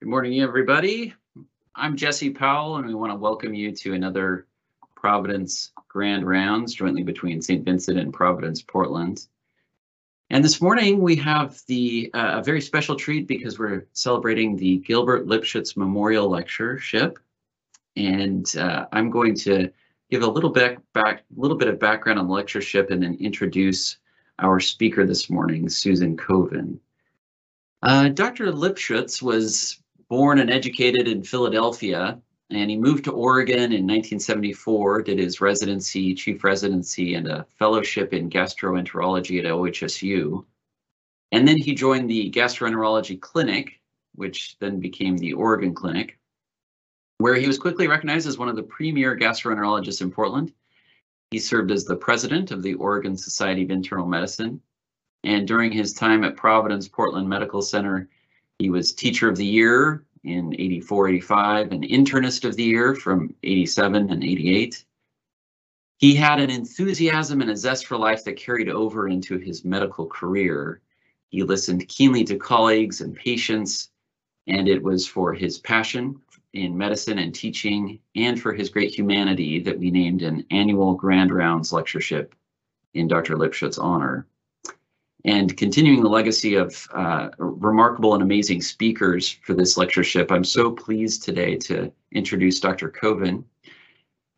Good morning, everybody. I'm Jesse Powell, and we want to welcome you to another Providence Grand Rounds jointly between St. Vincent and Providence, Portland. And this morning we have the uh, a very special treat because we're celebrating the Gilbert Lipschutz Memorial Lectureship. And uh, I'm going to give a little bit back, little bit of background on the lectureship and then introduce our speaker this morning, Susan Koven. Uh, Dr. Lipschutz was born and educated in Philadelphia, and he moved to Oregon in 1974, did his residency, chief residency, and a fellowship in gastroenterology at OHSU. And then he joined the gastroenterology clinic, which then became the Oregon Clinic, where he was quickly recognized as one of the premier gastroenterologists in Portland. He served as the president of the Oregon Society of Internal Medicine. And during his time at Providence Portland Medical Center, he was Teacher of the Year in 84, 85, and Internist of the Year from 87 and 88. He had an enthusiasm and a zest for life that carried over into his medical career. He listened keenly to colleagues and patients, and it was for his passion in medicine and teaching and for his great humanity that we named an annual Grand Rounds lectureship in Dr. Lipschutz's honor. And continuing the legacy of uh, remarkable and amazing speakers for this lectureship, I'm so pleased today to introduce Dr. Koven.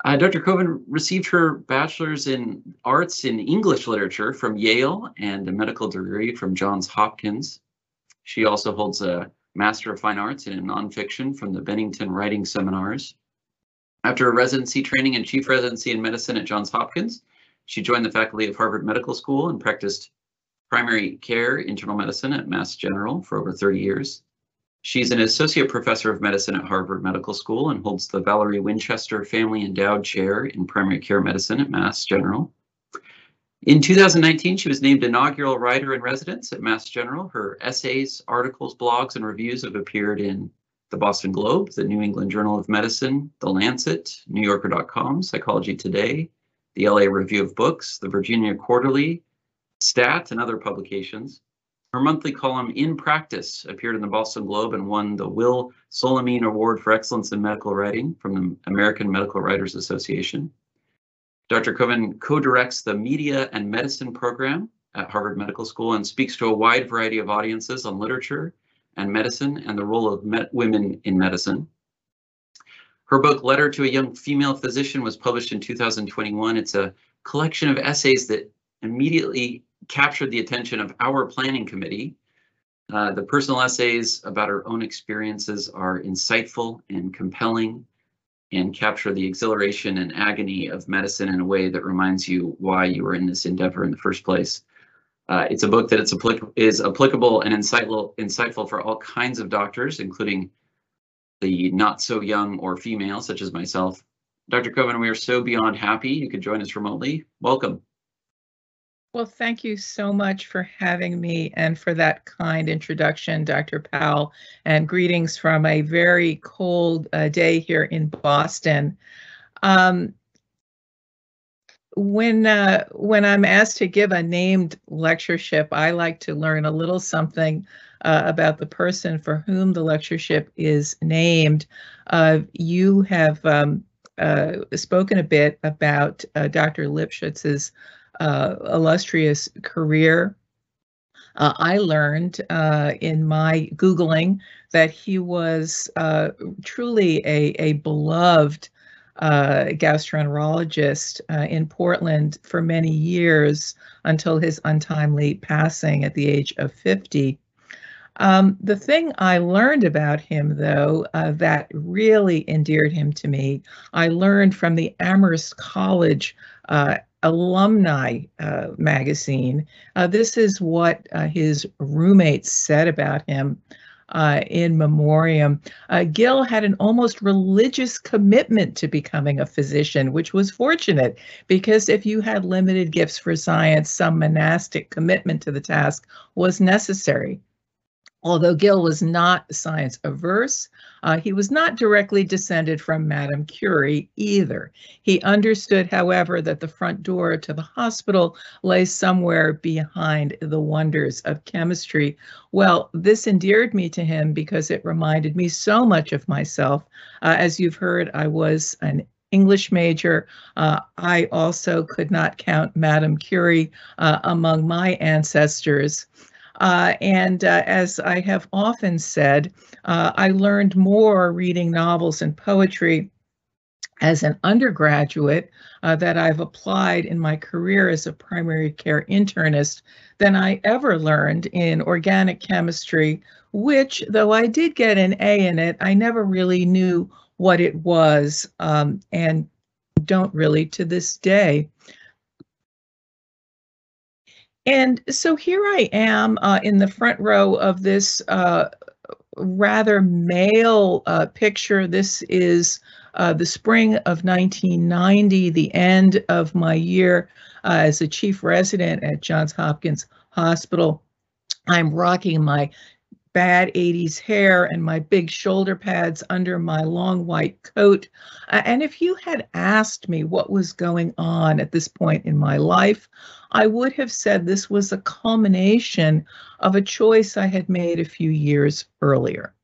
Uh, Dr. Koven received her bachelor's in arts in English literature from Yale and a medical degree from Johns Hopkins. She also holds a Master of Fine Arts in Nonfiction from the Bennington Writing Seminars. After a residency training and chief residency in medicine at Johns Hopkins, she joined the faculty of Harvard Medical School and practiced primary care internal medicine at Mass General for over 30 years. She's an associate professor of medicine at Harvard Medical School and holds the Valerie Winchester Family Endowed Chair in Primary Care Medicine at Mass General. In 2019, she was named inaugural writer in residence at Mass General. Her essays, articles, blogs, and reviews have appeared in the Boston Globe, the New England Journal of Medicine, The Lancet, NewYorker.com, Psychology Today, the LA Review of Books, the Virginia Quarterly, Stats, and other publications. Her monthly column In Practice appeared in the Boston Globe and won the Will Solimene Award for Excellence in Medical Writing from the American Medical Writers Association. Dr. Koven co-directs the Media and Medicine program at Harvard Medical School and speaks to a wide variety of audiences on literature and medicine and the role of women in medicine. Her book, Letter to a Young Female Physician, was published in 2021. It's a collection of essays that immediately captured the attention of our planning committee. Uh, the personal essays about her own experiences are insightful and compelling and capture the exhilaration and agony of medicine in a way that reminds you why you were in this endeavor in the first place. Uh, it's a book that it's applic is applicable and insightful, insightful for all kinds of doctors, including the not so young or female, such as myself. Dr. Koven, we are so beyond happy you could join us remotely. Welcome. Well, thank you so much for having me and for that kind introduction, Dr. Powell, and greetings from a very cold uh, day here in Boston. Um, when uh, when I'm asked to give a named lectureship, I like to learn a little something uh, about the person for whom the lectureship is named. Uh, you have um, uh, spoken a bit about uh, Dr. Lipschutz's uh, illustrious career. Uh, I learned uh, in my Googling that he was uh, truly a, a beloved uh, gastroenterologist uh, in Portland for many years until his untimely passing at the age of 50. Um, the thing I learned about him, though, uh, that really endeared him to me, I learned from the Amherst College uh, alumni uh, magazine. Uh, this is what uh, his roommates said about him uh, in memoriam. Uh, Gil had an almost religious commitment to becoming a physician, which was fortunate because if you had limited gifts for science, some monastic commitment to the task was necessary. Although Gil was not science averse, uh, he was not directly descended from Madame Curie either. He understood, however, that the front door to the hospital lay somewhere behind the wonders of chemistry. Well, this endeared me to him because it reminded me so much of myself. Uh, as you've heard, I was an English major. Uh, I also could not count Madame Curie uh, among my ancestors. Uh, and uh, as I have often said, uh, I learned more reading novels and poetry as an undergraduate uh, that I've applied in my career as a primary care internist than I ever learned in organic chemistry, which, though I did get an A in it, I never really knew what it was um, and don't really to this day. And so here I am uh, in the front row of this uh, rather male uh, picture. This is uh, the spring of 1990, the end of my year uh, as a chief resident at Johns Hopkins Hospital. I'm rocking my bad 80s hair and my big shoulder pads under my long white coat. Uh, and if you had asked me what was going on at this point in my life, I would have said this was a culmination of a choice I had made a few years earlier.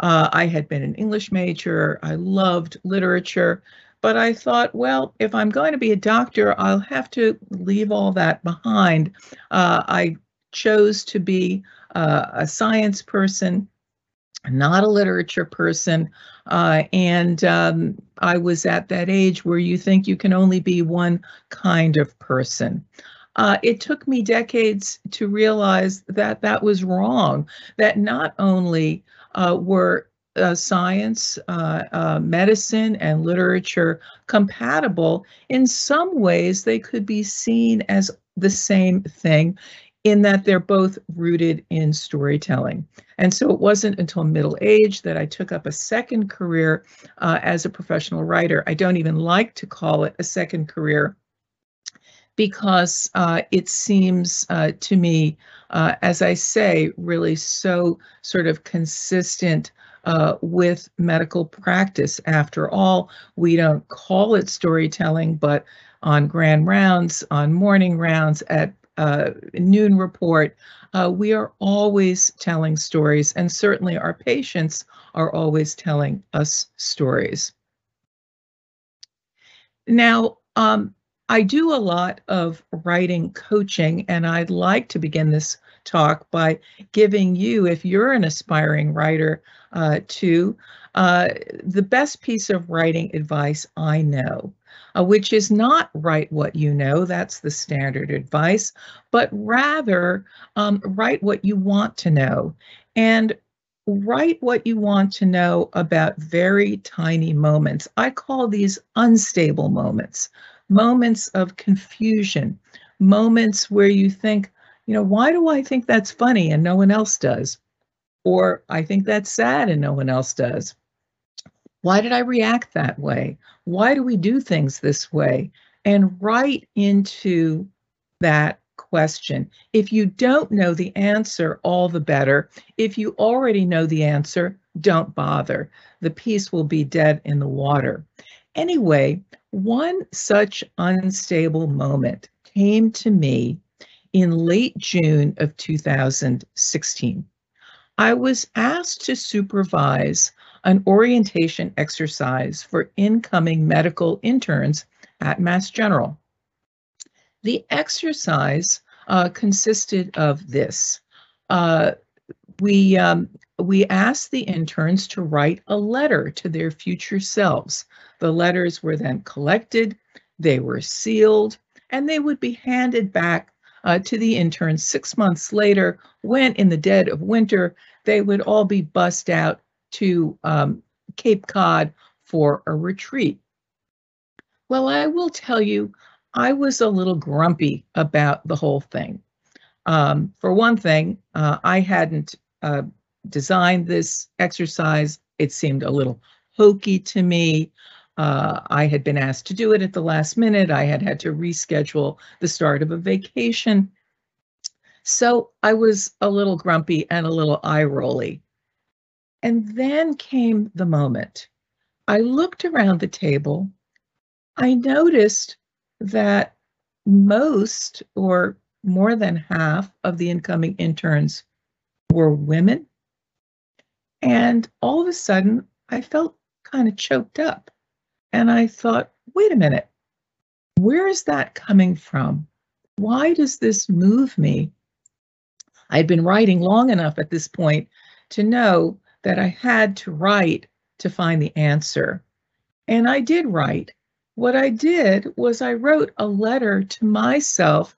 Uh, I had been an English major, I loved literature, but I thought, well, if I'm going to be a doctor, I'll have to leave all that behind. Uh, I chose to be uh, a science person, not a literature person. Uh, and um, I was at that age where you think you can only be one kind of person. Uh, it took me decades to realize that that was wrong, that not only uh, were uh, science, uh, uh, medicine, and literature compatible, in some ways they could be seen as the same thing in that they're both rooted in storytelling. And so it wasn't until middle age that I took up a second career uh, as a professional writer. I don't even like to call it a second career because uh, it seems uh, to me, uh, as I say, really so sort of consistent uh, with medical practice. After all, we don't call it storytelling, but on grand rounds, on morning rounds, at uh, noon report, uh, we are always telling stories, and certainly our patients are always telling us stories. Now, um, I do a lot of writing coaching, and I'd like to begin this talk by giving you, if you're an aspiring writer, uh, to uh, the best piece of writing advice I know uh, which is not write what you know, that's the standard advice, but rather um, write what you want to know. And write what you want to know about very tiny moments. I call these unstable moments, moments of confusion, moments where you think, you know, why do I think that's funny and no one else does? Or I think that's sad and no one else does. Why did I react that way? Why do we do things this way? And write into that question. If you don't know the answer, all the better. If you already know the answer, don't bother. The piece will be dead in the water. Anyway, one such unstable moment came to me in late June of 2016. I was asked to supervise an orientation exercise for incoming medical interns at Mass General. The exercise uh, consisted of this. Uh, we, um, we asked the interns to write a letter to their future selves. The letters were then collected, they were sealed, and they would be handed back uh, to the interns six months later when in the dead of winter, they would all be bussed out to um, Cape Cod for a retreat. Well, I will tell you, I was a little grumpy about the whole thing. Um, for one thing, uh, I hadn't uh, designed this exercise. It seemed a little hokey to me. Uh, I had been asked to do it at the last minute. I had had to reschedule the start of a vacation. So I was a little grumpy and a little eye rolly. And then came the moment. I looked around the table. I noticed that most or more than half of the incoming interns were women. And all of a sudden, I felt kind of choked up. And I thought, wait a minute, where is that coming from? Why does this move me? I'd been writing long enough at this point to know that I had to write to find the answer. And I did write. What I did was I wrote a letter to myself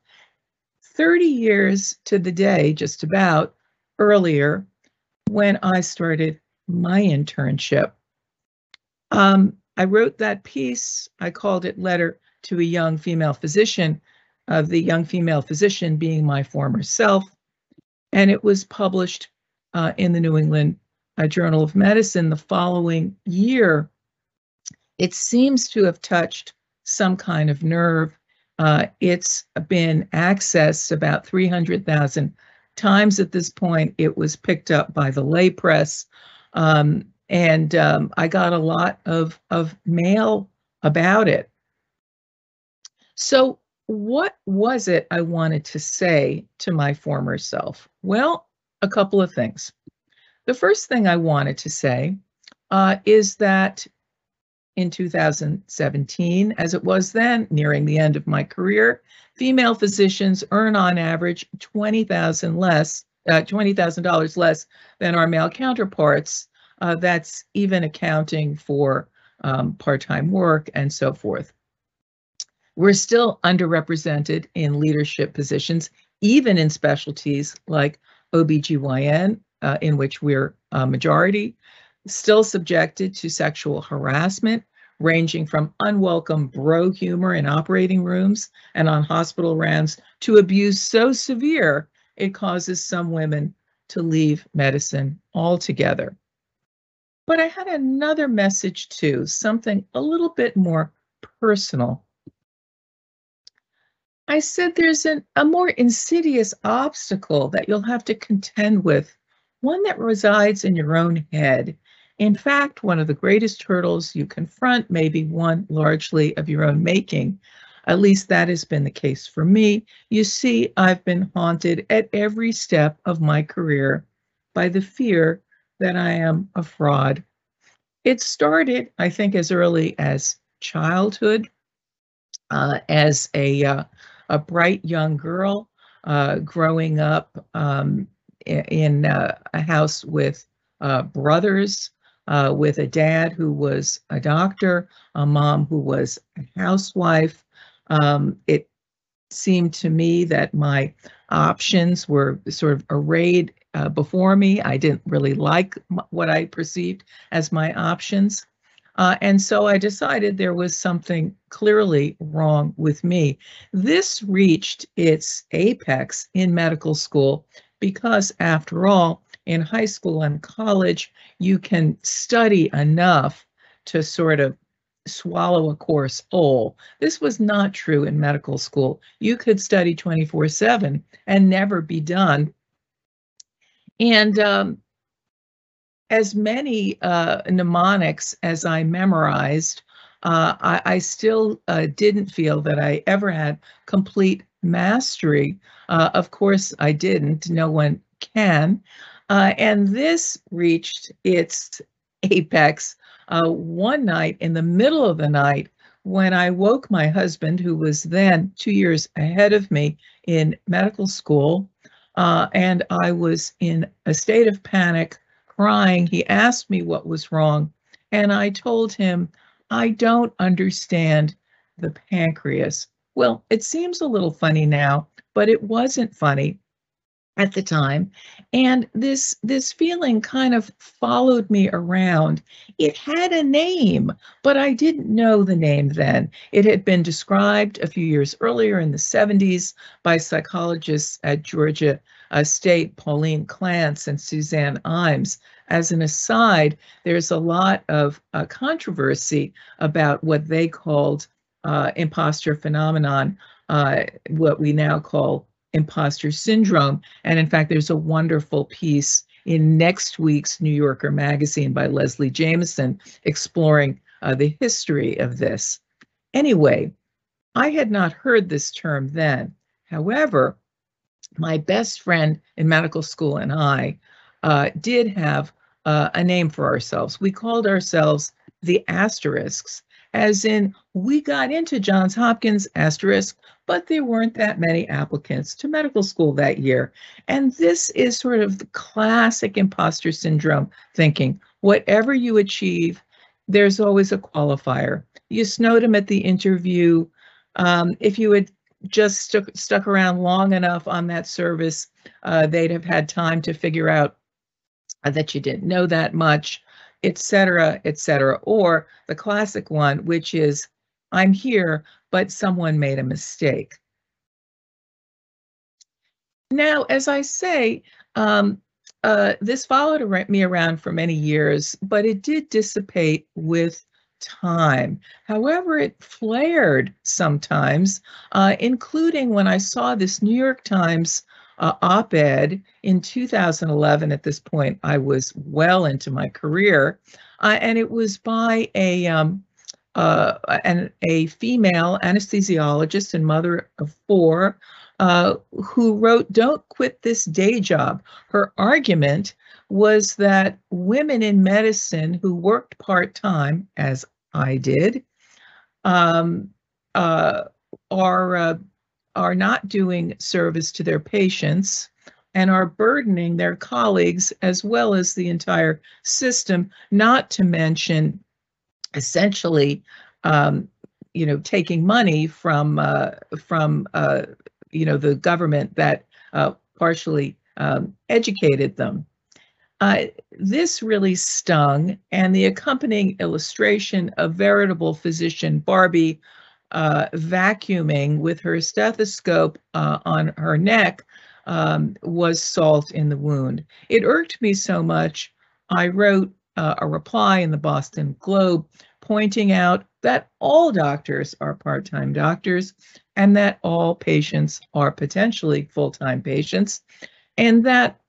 30 years to the day, just about earlier, when I started my internship. Um, I wrote that piece, I called it Letter to a Young Female Physician, uh, the young female physician being my former self and it was published uh, in the New England uh, Journal of Medicine the following year. It seems to have touched some kind of nerve. Uh, it's been accessed about 300,000 times at this point. It was picked up by the lay press. Um, and um, I got a lot of, of mail about it. So what was it I wanted to say to my former self? Well, a couple of things. The first thing I wanted to say uh, is that in 2017, as it was then, nearing the end of my career, female physicians earn on average 20,000 less, uh, $20,000 less than our male counterparts. Uh, that's even accounting for um, part-time work and so forth. We're still underrepresented in leadership positions, even in specialties like OBGYN, uh, in which we're a majority, still subjected to sexual harassment, ranging from unwelcome bro humor in operating rooms and on hospital rounds to abuse so severe it causes some women to leave medicine altogether. But I had another message too, something a little bit more personal I said there's an, a more insidious obstacle that you'll have to contend with, one that resides in your own head. In fact, one of the greatest hurdles you confront may be one largely of your own making. At least that has been the case for me. You see, I've been haunted at every step of my career by the fear that I am a fraud. It started, I think, as early as childhood, uh, as a uh, a bright young girl uh, growing up um, in uh, a house with uh, brothers, uh, with a dad who was a doctor, a mom who was a housewife. Um, it seemed to me that my options were sort of arrayed uh, before me. I didn't really like what I perceived as my options. Uh, and so I decided there was something clearly wrong with me. This reached its apex in medical school because, after all, in high school and college, you can study enough to sort of swallow a course whole. This was not true in medical school. You could study 24 7 and never be done. And um, as many uh, mnemonics as I memorized, uh, I, I, still uh, didn't feel that I ever had complete mastery. Uh, of course, I didn't. No one can. Uh, and this reached its apex uh, one night in the middle of the night when I woke my husband, who was then two years ahead of me in medical school. and I was in a state of panic crying, he asked me what was wrong, and I told him, I don't understand the pancreas. Well, it seems a little funny now, but it wasn't funny at the time. And this this feeling kind of followed me around. It had a name but i didn't know the name then. It had been described a few years earlier in the 70s by psychologists at georgia uh, state pauline clance and suzanne imes. As an aside there's a lot of uh, controversy about what they called uh, imposter phenomenon uh, what we now call imposter syndrome. And in fact, there's a wonderful piece in next week's New Yorker magazine by Leslie Jamison exploring uh, the history of this. Anyway, I had not heard this term then. However, my best friend in medical school and I uh, did have uh, a name for ourselves. We called ourselves the asterisks, as in we got into Johns Hopkins asterisk, but there weren't that many applicants to medical school that year. And this is sort of the classic imposter syndrome thinking. Whatever you achieve, there's always a qualifier. You snowed him at the interview. Um, if you had just stuck, stuck around long enough on that service, uh, they'd have had time to figure out that you didn't know that much, etc., etc. Or the classic one, which is, I'm here, but someone made a mistake. Now, as I say, um, uh, this followed me around for many years, but it did dissipate with time. However, it flared sometimes, uh, including when I saw this New York Times uh, op ed in 2011. At this point, I was well into my career, uh, and it was by a um, uh, a female anesthesiologist and mother of four uh, who wrote, Don't quit this day job. Her argument was that women in medicine who worked part time, as I did, um, uh, are uh, are not doing service to their patients and are burdening their colleagues as well as the entire system, not to mention essentially um, you know taking money from uh, from uh, you know the government that uh, partially um, educated them. Uh, this really stung, and the accompanying illustration of veritable physician Barbie uh, vacuuming with her stethoscope uh, on her neck um, was salt in the wound. It irked me so much, I wrote uh, a reply in the Boston Globe pointing out that all doctors are part-time doctors and that all patients are potentially full-time patients and that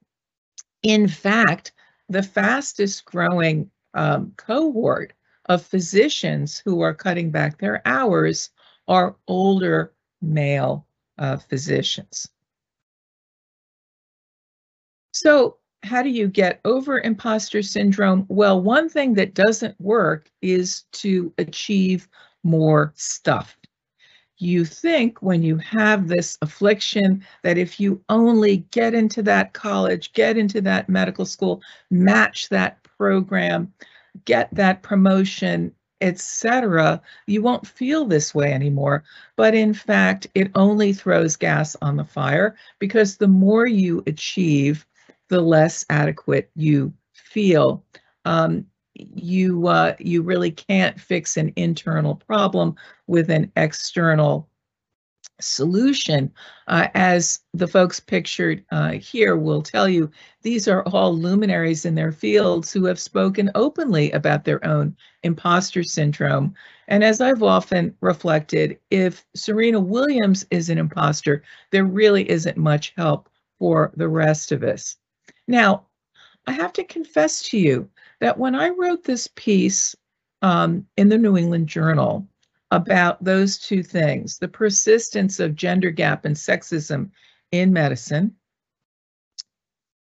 in fact the fastest growing um, cohort of physicians who are cutting back their hours are older male uh, physicians. So how do you get over imposter syndrome? Well, one thing that doesn't work is to achieve more stuff. You think when you have this affliction that if you only get into that college, get into that medical school, match that program, get that promotion, etc., you won't feel this way anymore. But in fact, it only throws gas on the fire because the more you achieve, the less adequate you feel. Um, you uh, you really can't fix an internal problem with an external solution. Uh, as the folks pictured uh, here will tell you, these are all luminaries in their fields who have spoken openly about their own imposter syndrome. And as I've often reflected, if Serena Williams is an imposter, there really isn't much help for the rest of us. Now, I have to confess to you that when I wrote this piece um, in the New England Journal about those two things, the persistence of gender gap and sexism in medicine,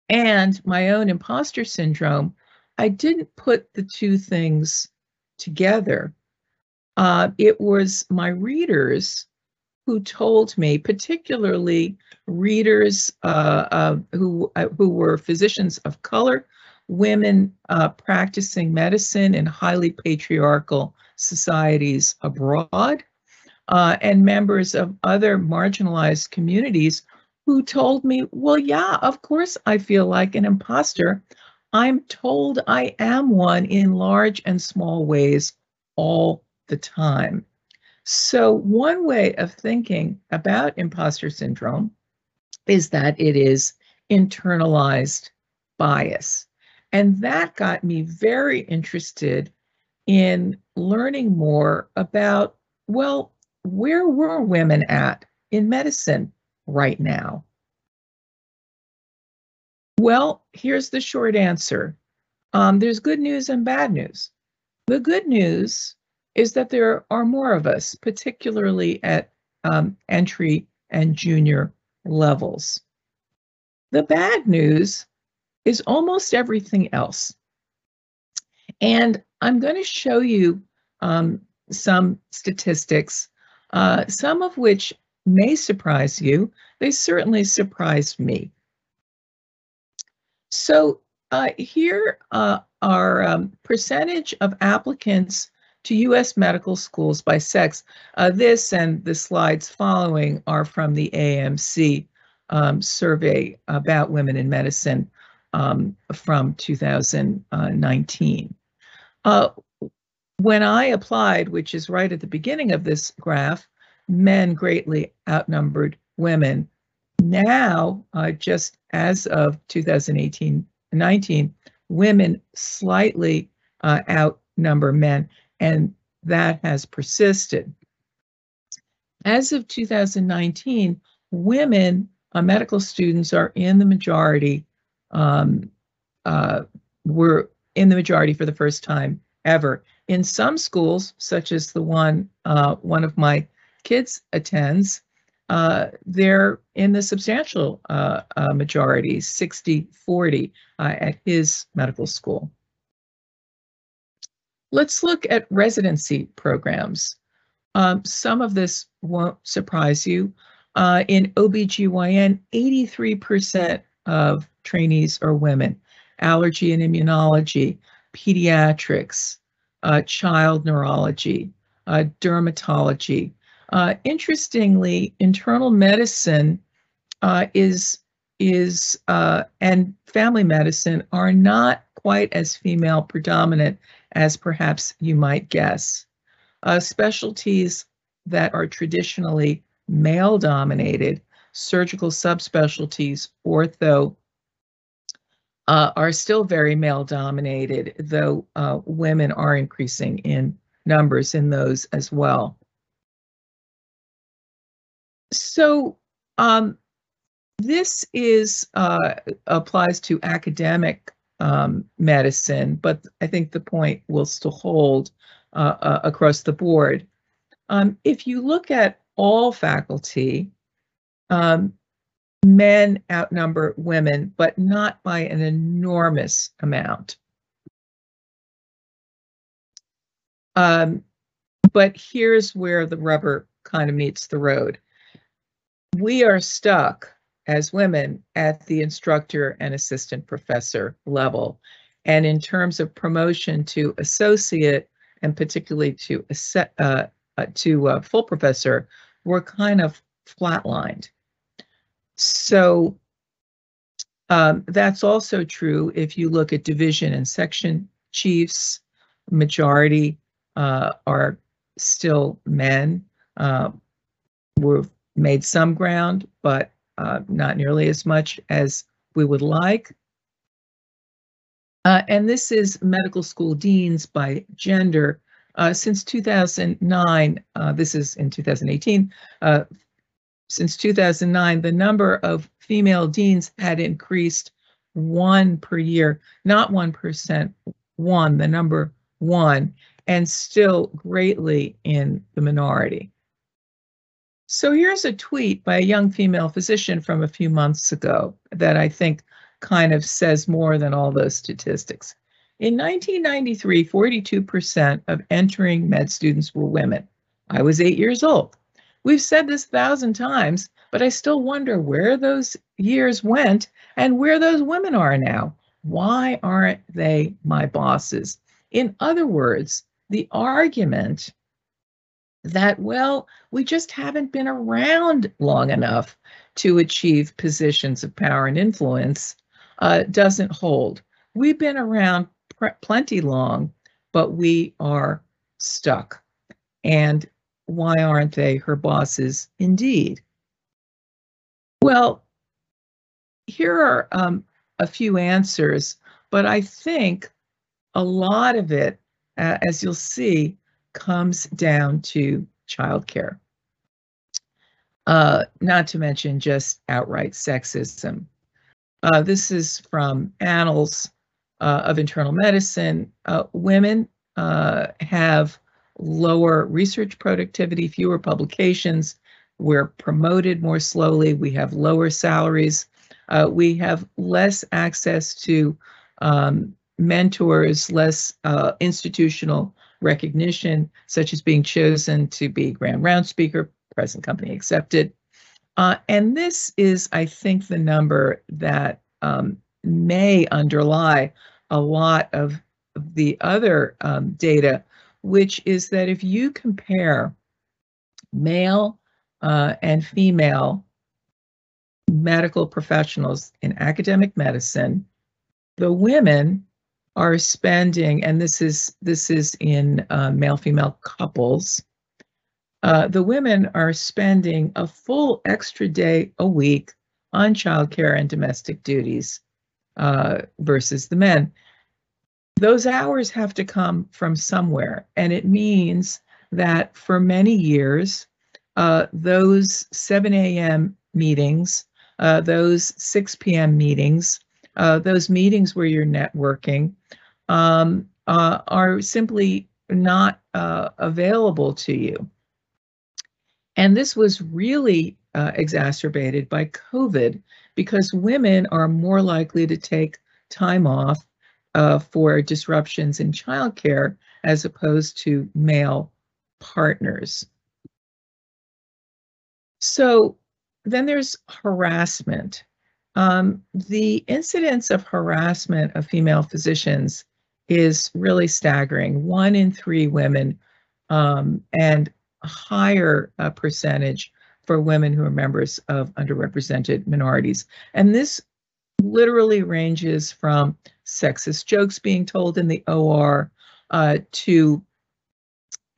and my own imposter syndrome, I didn't put the two things together. Uh, it was my readers who told me, particularly readers uh, uh, who who were physicians of color, women uh, practicing medicine in highly patriarchal societies abroad, uh, and members of other marginalized communities who told me, "Well, yeah, of course I feel like an imposter. I'm told I am one in large and small ways all the time." So, one way of thinking about imposter syndrome is that it is internalized bias. And that got me very interested in learning more about, well, where were women at in medicine right now? Well, here's the short answer. Um, there's good news and bad news. The good news is that there are more of us, particularly at um, entry and junior levels. The bad news is almost everything else. And I'm going to show you um, some statistics, uh, some of which may surprise you. They certainly surprised me. So uh, here uh, are um, percentage of applicants to U.S. medical schools by sex. Uh, this and the slides following are from the AAMC um, survey about women in medicine um, from 2019. Uh, when I applied, which is right at the beginning of this graph, men greatly outnumbered women. Now, uh, just as of 2018 19, women slightly uh, outnumber men, and that has persisted. As of 2019, women uh, medical students are in the majority. Um, uh, were in the majority for the first time ever. In some schools, such as the one uh, one of my kids attends, uh, they're in the substantial uh, uh, majority, 60 40 uh, at his medical school. Let's look at residency programs. Um, some of this won't surprise you. Uh, in OBGYN, 83% of trainees are women. Allergy and immunology, pediatrics, uh, child neurology, uh, dermatology. Uh, interestingly, internal medicine uh, is is uh, and family medicine are not quite as female predominant as perhaps you might guess. specialties that are traditionally male dominated, surgical subspecialties, ortho, uh, are still very male dominated, though uh, women are increasing in numbers in those as well. So um, this is uh, applies to academic um, medicine, but I think the point will still hold uh, uh, across the board. Um, if you look at all faculty, um, men outnumber women, but not by an enormous amount. Um, but here's where the rubber kind of meets the road. We are stuck as women at the instructor and assistant professor level. And in terms of promotion to associate and particularly to, uh, to uh, full professor, we're kind of flatlined. So um, that's also true if you look at division and section chiefs. Majority uh, are still men. Uh, we've made some ground, but uh, not nearly as much as we would like. Uh, and this is medical school deans by gender. Uh, since 2009, uh, this is in 2018, uh, since 2009, the number of female deans had increased one per year, not 1%, one, the number one, and still greatly in the minority. So here's a tweet by a young female physician from a few months ago that I think kind of says more than all those statistics. In 1993, 42% of entering med students were women. I was eight years old. We've said this a thousand times, but I still wonder where those years went and where those women are now. Why aren't they my bosses? In other words, the argument that, well, we just haven't been around long enough to achieve positions of power and influence uh, doesn't hold. We've been around plenty long, but we are stuck. And why aren't they her bosses indeed? Well, here are um, a few answers, but I think a lot of it, uh, as you'll see, comes down to childcare. uh, not to mention just outright sexism. Uh, this is from Annals uh, of Internal Medicine. Uh, women uh, have lower research productivity, fewer publications. We're promoted more slowly. We have lower salaries. Uh, we have less access to um, mentors, less uh, institutional recognition, such as being chosen to be Grand Round Speaker, present company accepted. Uh, and this is, I think, the number that um, may underlie a lot of the other um, data, which is that if you compare male uh, and female medical professionals in academic medicine, the women are spending, and this is this is in uh, male-female couples. Uh, the women are spending a full extra day a week on childcare and domestic duties uh, versus the men. Those hours have to come from somewhere, and it means that for many years, uh, those 7 a.m. meetings, uh, those 6 p.m. meetings, uh, those meetings where you're networking um, uh, are simply not uh, available to you. And this was really uh, exacerbated by COVID because women are more likely to take time off uh, for disruptions in childcare as opposed to male partners. So then there's harassment. Um, the incidence of harassment of female physicians is really staggering. One in three women um, and a higher uh, percentage for women who are members of underrepresented minorities. And this literally ranges from sexist jokes being told in the OR uh, to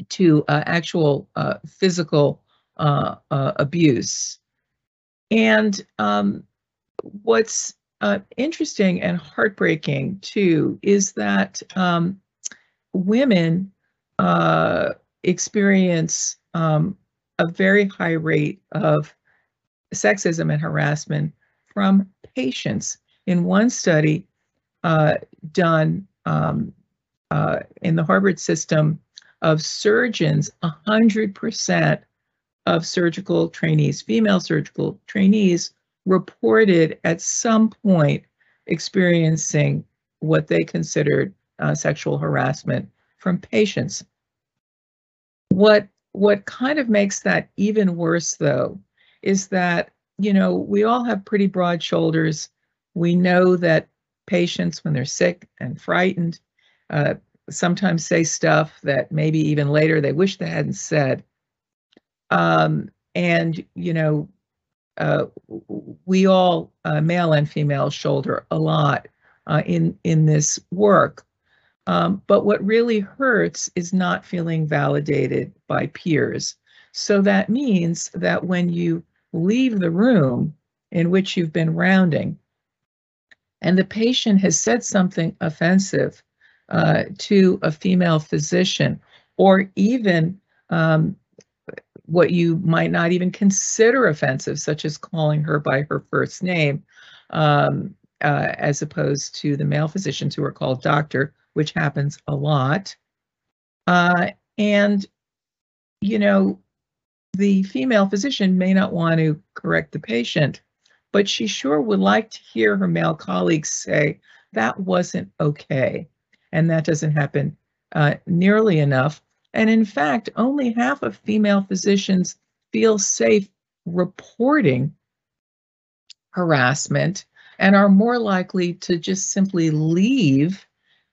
to uh, actual uh, physical uh, uh, abuse. And um, what's uh, interesting and heartbreaking too is that um, women experience um, a very high rate of sexism and harassment from patients. In one study uh, done um, uh, in the Harvard system of surgeons, 100% of surgical trainees, female surgical trainees, reported at some point experiencing what they considered uh, sexual harassment from patients. What what kind of makes that even worse though is that you know we all have pretty broad shoulders. We know that patients when they're sick and frightened uh, sometimes say stuff that maybe even later they wish they hadn't said. Um, and you know uh, we all, uh, male and female, shoulder a lot uh, in in this work. Um, but what really hurts is not feeling validated by peers. So that means that when you leave the room in which you've been rounding, and the patient has said something offensive uh, to a female physician, or even um, what you might not even consider offensive, such as calling her by her first name, um, uh, as opposed to the male physicians who are called doctor, which happens a lot. Uh, and, you know, the female physician may not want to correct the patient, but she sure would like to hear her male colleagues say, that wasn't okay. And that doesn't happen uh, nearly enough and in fact, only half of female physicians feel safe reporting harassment and are more likely to just simply leave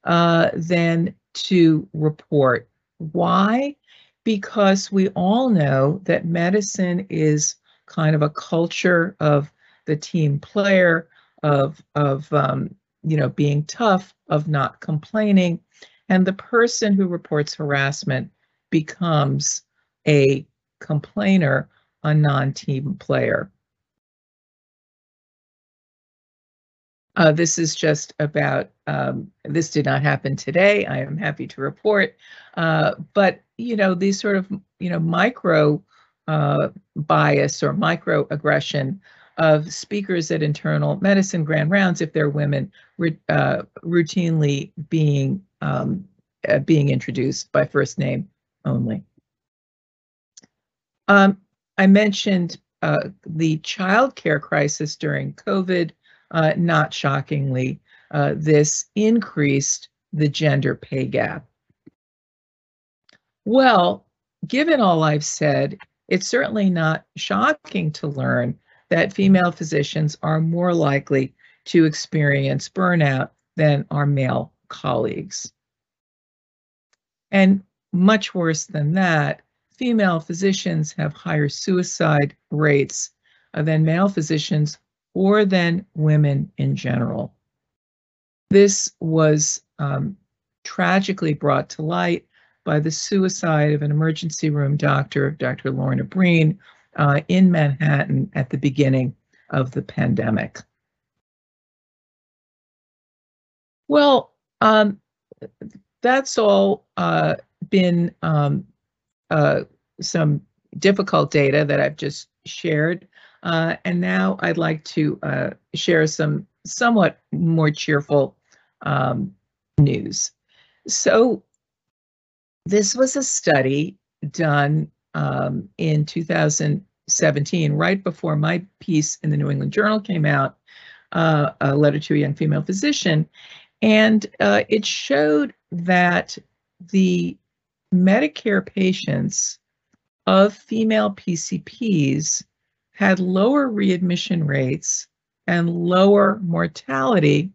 uh, than to report. Why? Because we all know that medicine is kind of a culture of the team player, of of um, you know being tough, of not complaining, and the person who reports harassment becomes a complainer, a non-team player. Uh, this is just about, um, this did not happen today, I am happy to report, uh, but, you know, these sort of, you know, micro uh, bias or microaggression of speakers at internal medicine grand rounds if they're women uh, routinely being um, uh, being introduced by first name only. Um, I mentioned uh, the child care crisis during COVID. Uh, not shockingly, uh, this increased the gender pay gap. Well, given all I've said, it's certainly not shocking to learn that female physicians are more likely to experience burnout than our male colleagues. And much worse than that, female physicians have higher suicide rates than male physicians or than women in general. This was um, tragically brought to light by the suicide of an emergency room doctor, Dr. Lorna Breen, uh, in Manhattan at the beginning of the pandemic. Well, um, that's all uh, been um, uh, some difficult data that I've just shared. Uh, and now I'd like to uh, share some somewhat more cheerful um, news. So this was a study done um, in 2017, right before my piece in the New England Journal came out, uh, a letter to a young female physician. And uh, it showed that the Medicare patients of female PCPs had lower readmission rates and lower mortality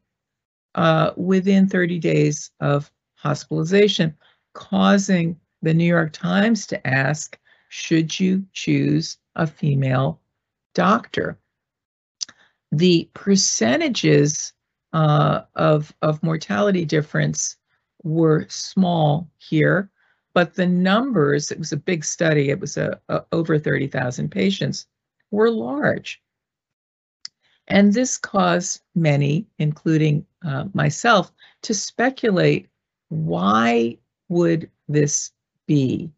uh, within 30 days of hospitalization, causing the New York Times to ask, should you choose a female doctor? The percentages uh, of, of mortality difference were small here, but the numbers, it was a big study, it was a, a over 30,000 patients, were large. And this caused many, including uh, myself, to speculate why would this be?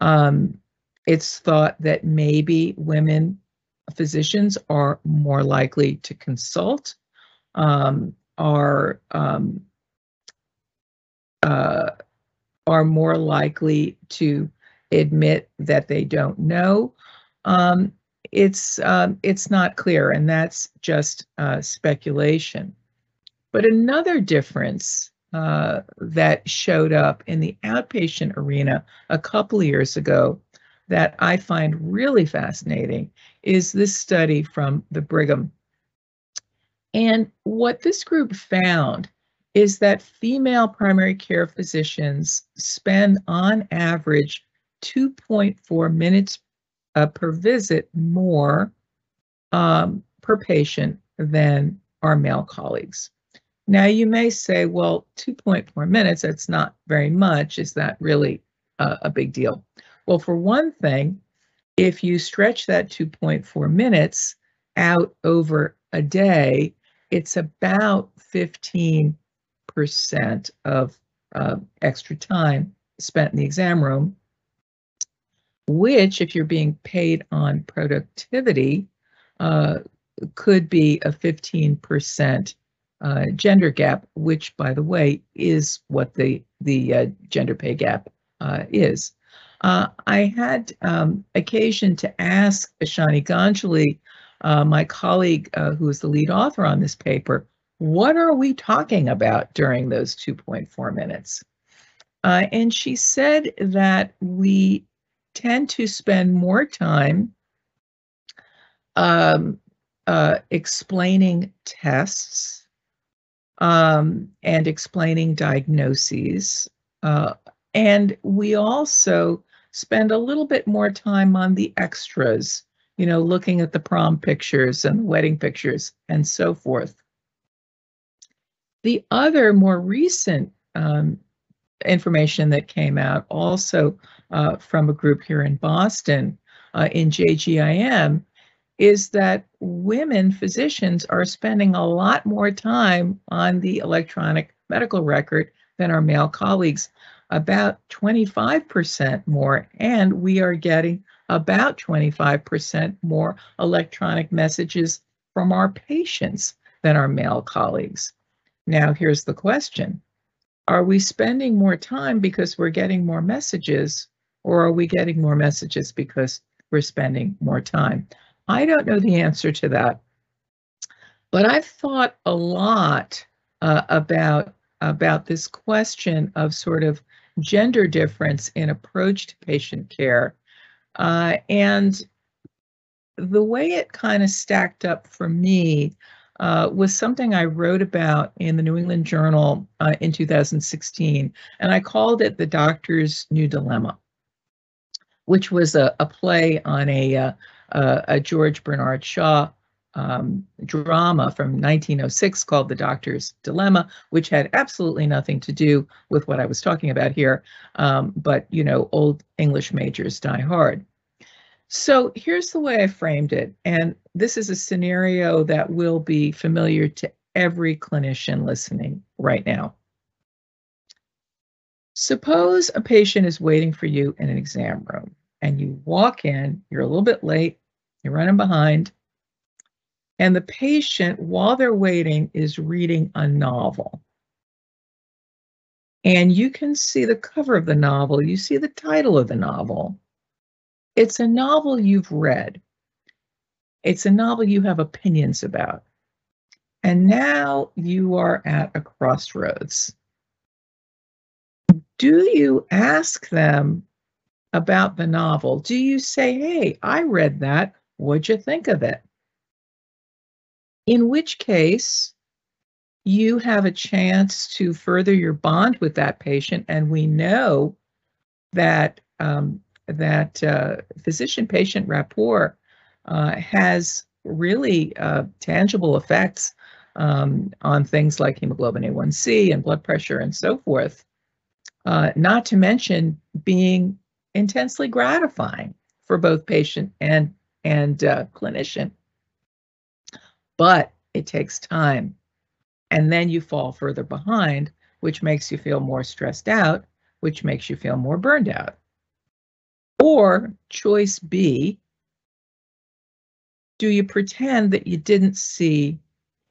Um, it's thought that maybe women physicians are more likely to consult, um, are um, uh, are more likely to admit that they don't know. Um, it's um, it's not clear, and that's just uh, speculation. But another difference uh, that showed up in the outpatient arena a couple years ago that I find really fascinating is this study from the Brigham. And what this group found is that female primary care physicians spend on average 2.4 minutes uh, per visit more um, per patient than our male colleagues. Now, you may say, well, 2.4 minutes, that's not very much. Is that really a big deal? Well, for one thing, if you stretch that 2.4 minutes out over a day, it's about 15 percent of uh, extra time spent in the exam room, which, if you're being paid on productivity, uh, could be a 15% uh, gender gap, which, by the way, is what the the uh, gender pay gap uh, is. Uh, I had um, occasion to ask Ishani Ganguli, my colleague who is the lead author on this paper, what are we talking about during those 2.4 minutes? Uh, and she said that we tend to spend more time um, uh, explaining tests um, and explaining diagnoses. Uh, and we also spend a little bit more time on the extras, you know, looking at the prom pictures and wedding pictures and so forth. The other more recent um, information that came out also uh, from a group here in Boston uh, in JGIM is that women physicians are spending a lot more time on the electronic medical record than our male colleagues, about 25% more, and we are getting about 25% more electronic messages from our patients than our male colleagues. Now, here's the question Are we spending more time because we're getting more messages, or are we getting more messages because we're spending more time? I don't know the answer to that, but I've thought a lot uh, about about this question of sort of gender difference in approach to patient care. Uh, and the way it kind of stacked up for me uh, was something I wrote about in the New England Journal uh, in 2016, and I called it The Doctor's New Dilemma, which was a, a play on a, uh, a George Bernard Shaw um, drama from 1906 called The Doctor's Dilemma, which had absolutely nothing to do with what I was talking about here. Um, but, you know, old English majors die hard. So here's the way I framed it. And this is a scenario that will be familiar to every clinician listening right now. Suppose a patient is waiting for you in an exam room and you walk in, you're a little bit late, you're running behind, and the patient, while they're waiting, is reading a novel. And you can see the cover of the novel, you see the title of the novel. It's a novel you've read, it's a novel you have opinions about. And now you are at a crossroads. Do you ask them about the novel? Do you say, hey, I read that. What'd you think of it? In which case you have a chance to further your bond with that patient. And we know that um, that uh, physician-patient rapport uh, has really uh, tangible effects um, on things like hemoglobin A1C and blood pressure and so forth. Uh, not to mention being intensely gratifying for both patient and and uh, clinician but it takes time. And then you fall further behind, which makes you feel more stressed out, which makes you feel more burned out. Or choice B, do you pretend that you didn't see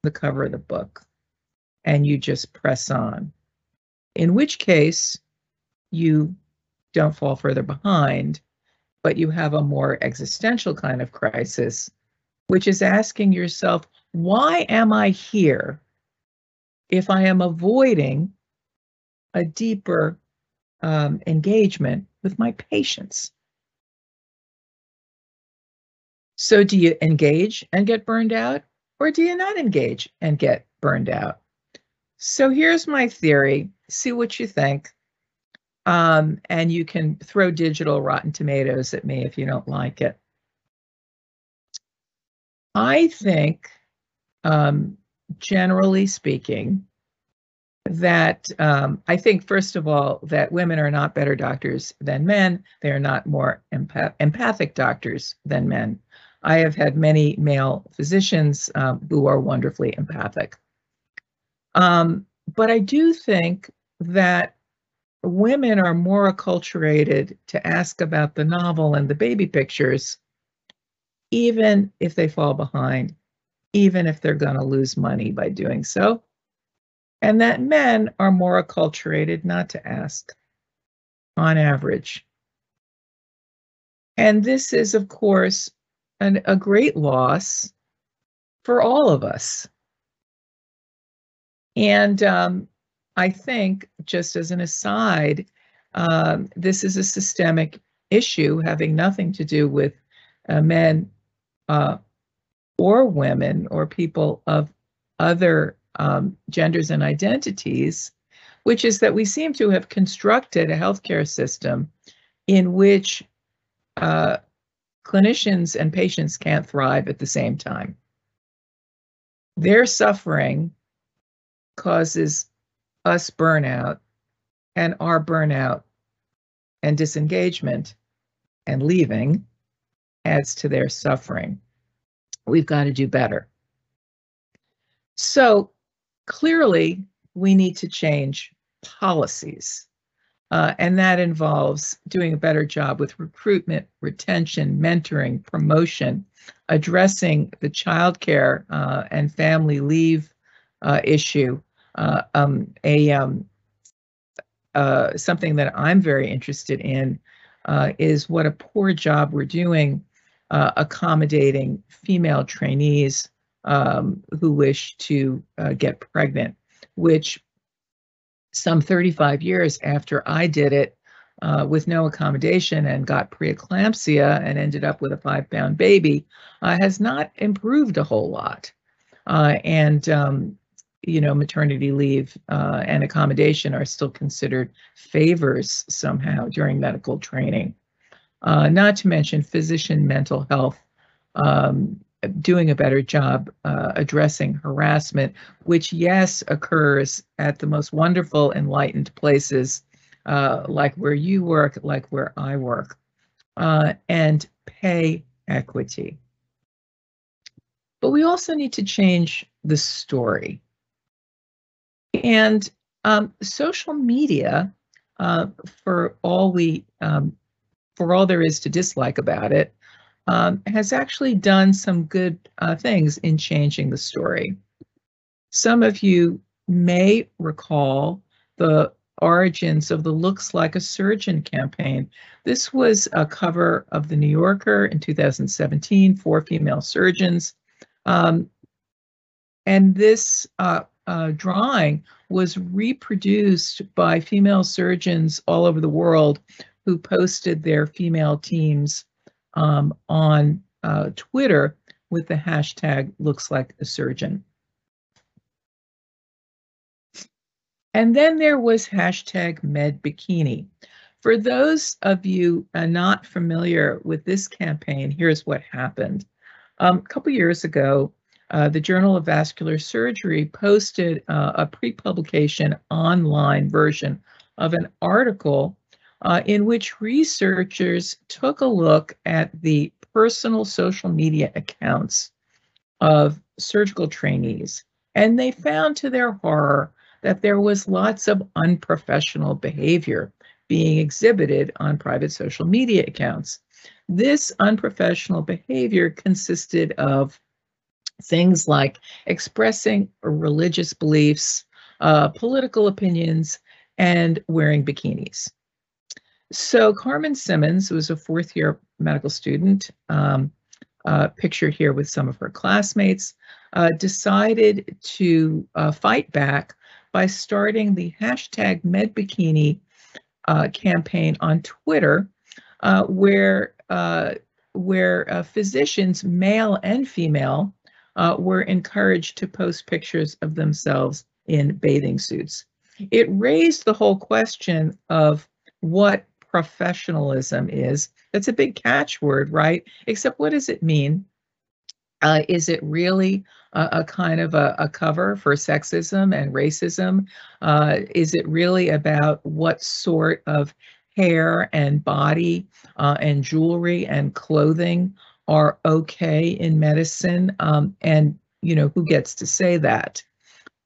the cover of the book and you just press on? In which case, you don't fall further behind, but you have a more existential kind of crisis, which is asking yourself, why am I here if I am avoiding a deeper um, engagement with my patients? So, do you engage and get burned out, or do you not engage and get burned out? So, here's my theory see what you think. Um, and you can throw digital rotten tomatoes at me if you don't like it. I think um, generally speaking, that um, I think, first of all, that women are not better doctors than men. They are not more empath- empathic doctors than men. I have had many male physicians um, who are wonderfully empathic. Um, but I do think that women are more acculturated to ask about the novel and the baby pictures, even if they fall behind even if they're going to lose money by doing so. And that men are more acculturated not to ask on average. And this is, of course, an, a great loss for all of us. And um, I think, just as an aside, um, this is a systemic issue having nothing to do with uh, men uh, or women or people of other um, genders and identities, which is that we seem to have constructed a healthcare system in which uh, clinicians and patients can't thrive at the same time. Their suffering causes us burnout, and our burnout and disengagement and leaving adds to their suffering. We've got to do better. So clearly, we need to change policies. Uh, and that involves doing a better job with recruitment, retention, mentoring, promotion, addressing the childcare uh, and family leave uh, issue. Uh, um, a um, uh, something that I'm very interested in uh, is what a poor job we're doing accommodating female trainees um, who wish to get pregnant, which some 35 years after I did it uh, with no accommodation and got preeclampsia and ended up with a five pound baby uh, has not improved a whole lot. Uh, and, um, you know, maternity leave uh, and accommodation are still considered favors somehow during medical training. Uh, not to mention physician mental health um, doing a better job uh, addressing harassment, which, yes, occurs at the most wonderful, enlightened places uh, like where you work, like where I work, uh, and pay equity. But we also need to change the story. And um, social media, uh, for all we, um, for all there is to dislike about it, um, has actually done some good uh, things in changing the story. Some of you may recall the origins of the Looks Like a Surgeon campaign. This was a cover of The New Yorker in 2017, for female surgeons. Um, and this uh, uh, drawing was reproduced by female surgeons all over the world who posted their female teams um, on uh, Twitter with the hashtag looks like a surgeon. And then there was hashtag MedBikini. For those of you uh, not familiar with this campaign, here's what happened. Um, a couple years ago, uh, the Journal of Vascular Surgery posted uh, a pre-publication online version of an article uh, in which researchers took a look at the personal social media accounts of surgical trainees. And they found to their horror that there was lots of unprofessional behavior being exhibited on private social media accounts. This unprofessional behavior consisted of things like expressing religious beliefs, uh, political opinions, and wearing bikinis. So Carmen Simmons, was a fourth year medical student, um, uh, pictured here with some of her classmates, uh, decided to uh, fight back by starting the hashtag MedBikini uh, campaign on Twitter, uh, where uh, where physicians, male and female, were encouraged to post pictures of themselves in bathing suits. It raised the whole question of what professionalism is. That's a big catchword, right? Except what does it mean? Uh, is it really a, a kind of a, a, cover for sexism and racism? Uh, is it really about what sort of hair and body uh, and jewelry and clothing are okay in medicine? Um, and, you know, who gets to say that?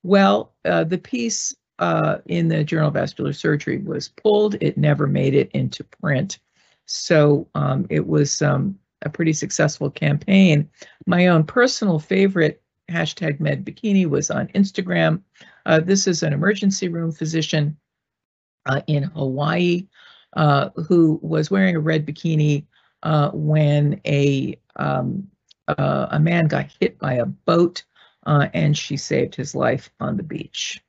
Well, uh, the piece uh, in the Journal of Vascular Surgery was pulled. It never made it into print. So um, it was um, a pretty successful campaign. My own personal favorite hashtag MedBikini was on Instagram. Uh, this is an emergency room physician uh, in Hawaii uh, who was wearing a red bikini uh, when a um, uh, a man got hit by a boat and she saved his life on the beach.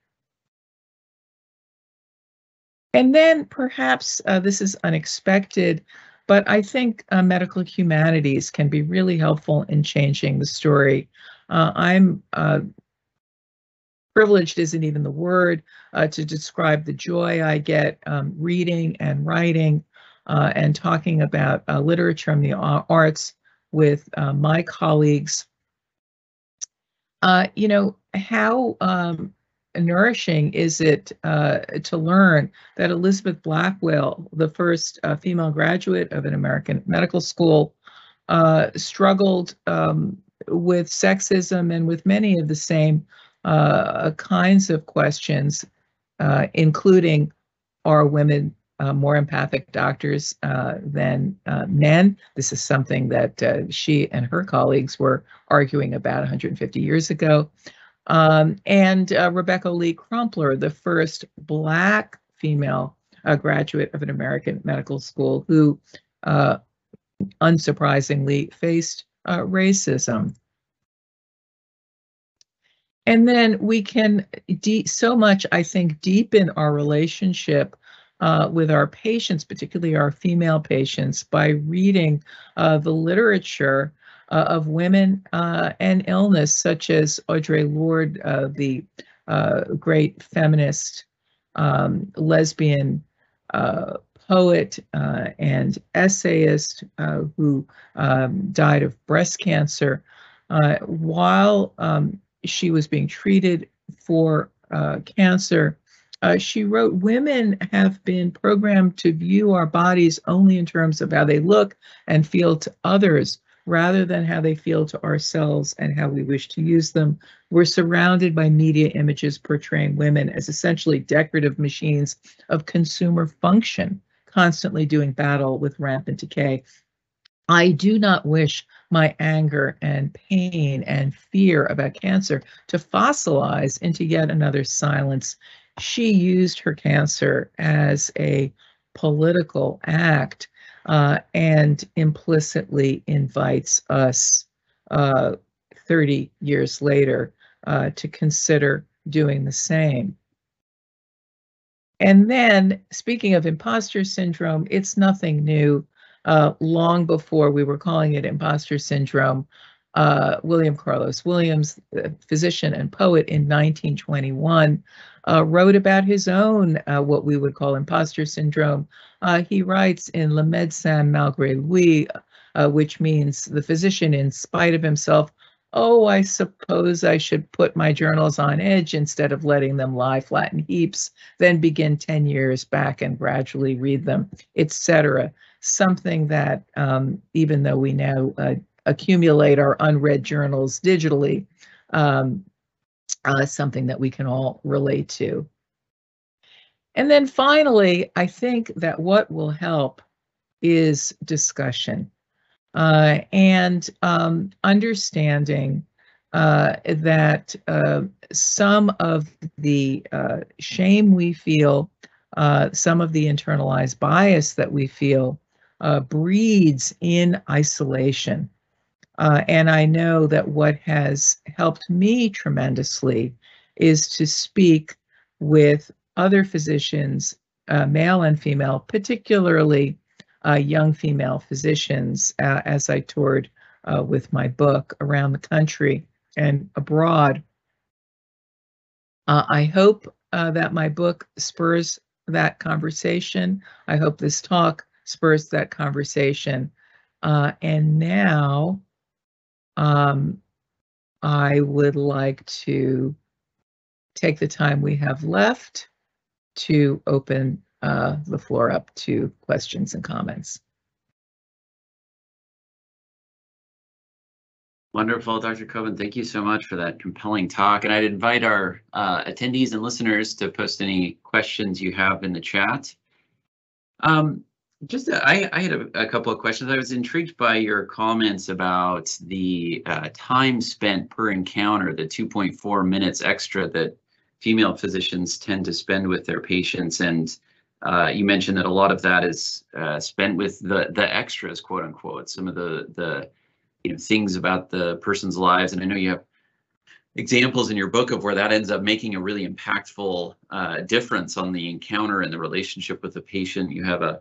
And then perhaps uh, this is unexpected, but I think uh, medical humanities can be really helpful in changing the story. Uh, I'm uh, privileged isn't even the word uh, to describe the joy I get um, reading and writing uh, and talking about literature and the arts with my colleagues. you know, how um, nourishing is it uh, to learn that Elizabeth Blackwell, the first uh, female graduate of an American medical school, uh, struggled um, with sexism and with many of the same uh, kinds of questions, uh, including are women uh, more empathic doctors than men. This is something that she and her colleagues were arguing about 150 years ago. Um, and uh, Rebecca Lee Crumpler, the first Black female uh, graduate of an American medical school who unsurprisingly faced racism. And then we can so much, I think, deepen our relationship uh, with our patients, particularly our female patients, by reading uh, the literature uh, of women uh, and illness, such as Audre Lorde, uh, the uh, great feminist, um, lesbian poet and essayist who um, died of breast cancer. while um, she was being treated for uh, cancer, uh, she wrote, Women have been programmed to view our bodies only in terms of how they look and feel to others rather than how they feel to ourselves and how we wish to use them. We're surrounded by media images portraying women as essentially decorative machines of consumer function, constantly doing battle with rampant decay. I do not wish my anger and pain and fear about cancer to fossilize into yet another silence. She used her cancer as a political act uh, and implicitly invites us uh, 30 years later uh, to consider doing the same. And then, speaking of imposter syndrome, it's nothing new uh, long before we were calling it imposter syndrome. Uh, William Carlos Williams, physician and poet in 1921, uh, wrote about his own, uh, what we would call imposter syndrome. Uh, he writes in Le Médecin Malgré Lui, uh, which means the physician in spite of himself, oh, I suppose I should put my journals on edge instead of letting them lie flat in heaps, then begin 10 years back and gradually read them, etc something that um, even though we now uh, accumulate our unread journals digitally, um, uh, something that we can all relate to. And then finally, I think that what will help is discussion uh, and um, understanding uh, that uh, some of the uh, shame we feel, uh, some of the internalized bias that we feel breeds in isolation. Uh, and I know that what has helped me tremendously is to speak with other physicians, uh, male and female, particularly uh, young female physicians, uh, as I toured uh, with my book around the country and abroad. I hope that my book spurs that conversation. I hope this talk spurs that conversation. Uh, and now um, I would like to take the time we have left to open uh, the floor up to questions and comments. Wonderful, Dr. Koven. Thank you so much for that compelling talk. And I'd invite our uh, attendees and listeners to post any questions you have in the chat. Um, just, uh, I, I had a, a, couple of questions. I was intrigued by your comments about the uh, time spent per encounter, the 2.4 minutes extra that female physicians tend to spend with their patients. And uh, you mentioned that a lot of that is uh, spent with the the extras, quote unquote, some of the the you know things about the person's lives. And I know you have examples in your book of where that ends up making a really impactful uh, difference on the encounter and the relationship with the patient. You have a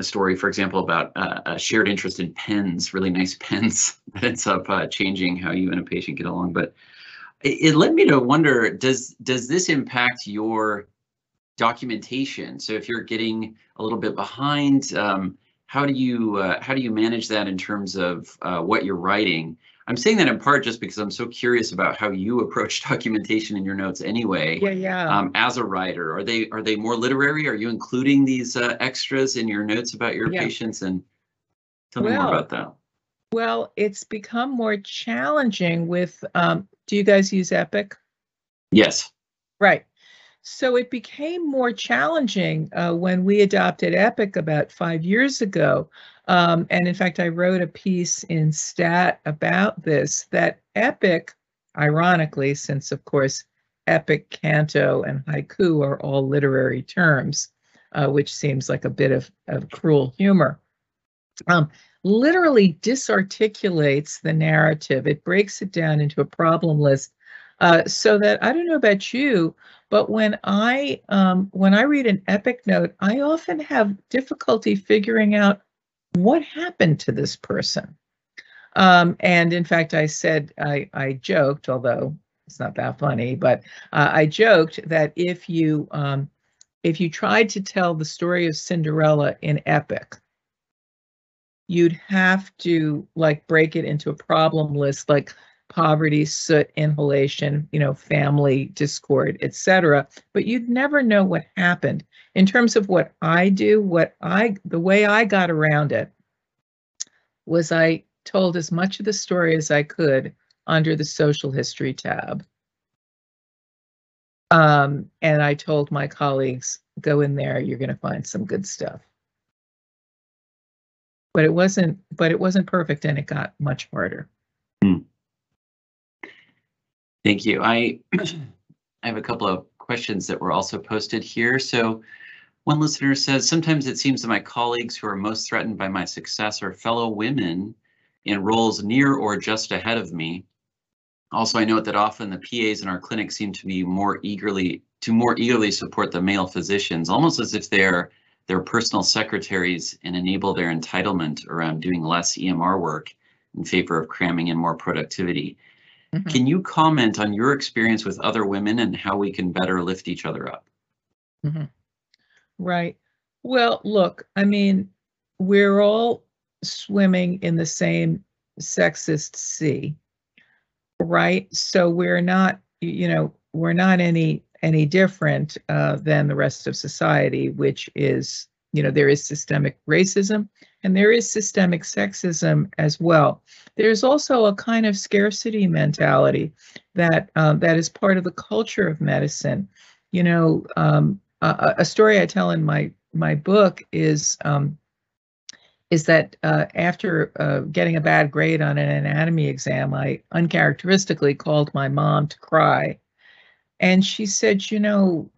a story, for example, about uh, a shared interest in pens, really nice pens that ends up uh, changing how you and a patient get along. But it, it, led me to wonder, does does this impact your documentation? So if you're getting a little bit behind, um, how do you uh, how do you manage that in terms of uh, what you're writing? I'm saying that in part just because I'm so curious about how you approach documentation in your notes anyway. Yeah, yeah. Um, as a writer, are they are they more literary? Are you including these uh, extras in your notes about your yeah. patients? And tell well, me more about that. Well, it's become more challenging with. Um, do you guys use Epic? Yes. Right. So it became more challenging uh, when we adopted Epic about five years ago. Um, and in fact, I wrote a piece in Stat about this that Epic, ironically, since of course epic, canto, and haiku are all literary terms, uh, which seems like a bit of, of cruel humor. Um, literally disarticulates the narrative. It breaks it down into a problem list uh, so that I don't know about you, but when I um, when I read an epic note, I often have difficulty figuring out what happened to this person. Um, and in fact, I said I, I joked, although it's not that funny, but uh, I joked that if you um, if you tried to tell the story of Cinderella in epic, you'd have to like break it into a problem list like poverty, soot, inhalation, you know, family discord, etc. But you'd never know what happened. In terms of what I do, what I the way I got around it was I told as much of the story as I could under the social history tab. Um, and I told my colleagues, go in there, you're going to find some good stuff. But it wasn't, but it wasn't perfect and it got much harder. Hmm. Thank you. I, I have a couple of questions that were also posted here. So one listener says, sometimes it seems that my colleagues who are most threatened by my success are fellow women in roles near or just ahead of me. Also, I note that often the PAs in our clinic seem to be more eagerly to more eagerly support the male physicians, almost as if they're their personal secretaries and enable their entitlement around doing less EMR work in favor of cramming in more productivity. Mm -hmm. Can you comment on your experience with other women and how we can better lift each other up? Mm -hmm. Right. Well, look, I mean, we're all swimming in the same sexist sea, right? So we're not, you know, we're not any any different uh, than the rest of society, which is, you know, there is systemic racism and there is systemic sexism as well. There's also a kind of scarcity mentality that um, that is part of the culture of medicine. You know, um, a, a, story I tell in my my book is um, is that uh, after uh, getting a bad grade on an anatomy exam, I uncharacteristically called my mom to cry. And she said, you know,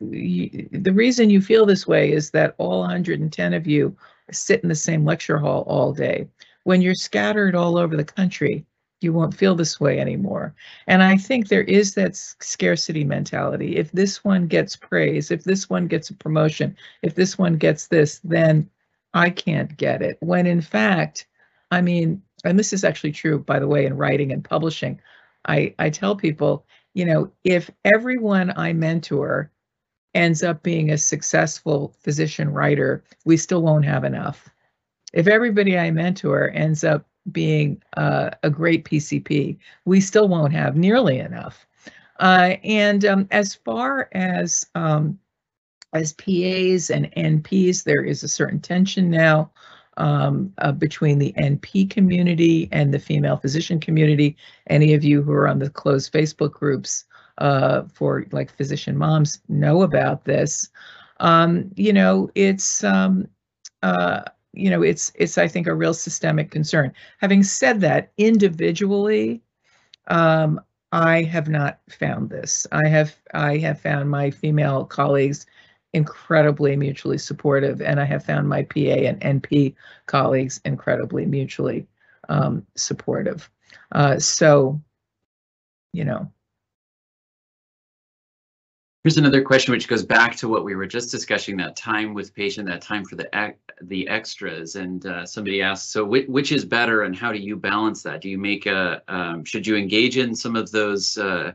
the reason you feel this way is that all 110 of you sit in the same lecture hall all day. When you're scattered all over the country, you won't feel this way anymore. And I think there is that scarcity mentality. If this one gets praise, if this one gets a promotion, if this one gets this, then I can't get it. When in fact, I mean, and this is actually true, by the way, in writing and publishing. I, I tell people, you know, if everyone I mentor ends up being a successful physician writer, we still won't have enough. If everybody I mentor ends up being uh, a great PCP, we still won't have nearly enough. Uh, and um, as far as um, as PAs and NPs, there is a certain tension now um, uh, between the NP community and the female physician community. Any of you who are on the closed Facebook groups uh, for like physician moms know about this. Um, you know, it's um, uh, you know, it's it's I think a real systemic concern. Having said that, individually, um, I have not found this. I have I have found my female colleagues incredibly mutually supportive, and I have found my PA and NP colleagues incredibly mutually um, supportive. Uh, so, you know, Here's another question which goes back to what we were just discussing, that time with patient, that time for the the extras. And uh, somebody asked, so which, which is better and how do you balance that? Do you make a, um, should you engage in some of those uh,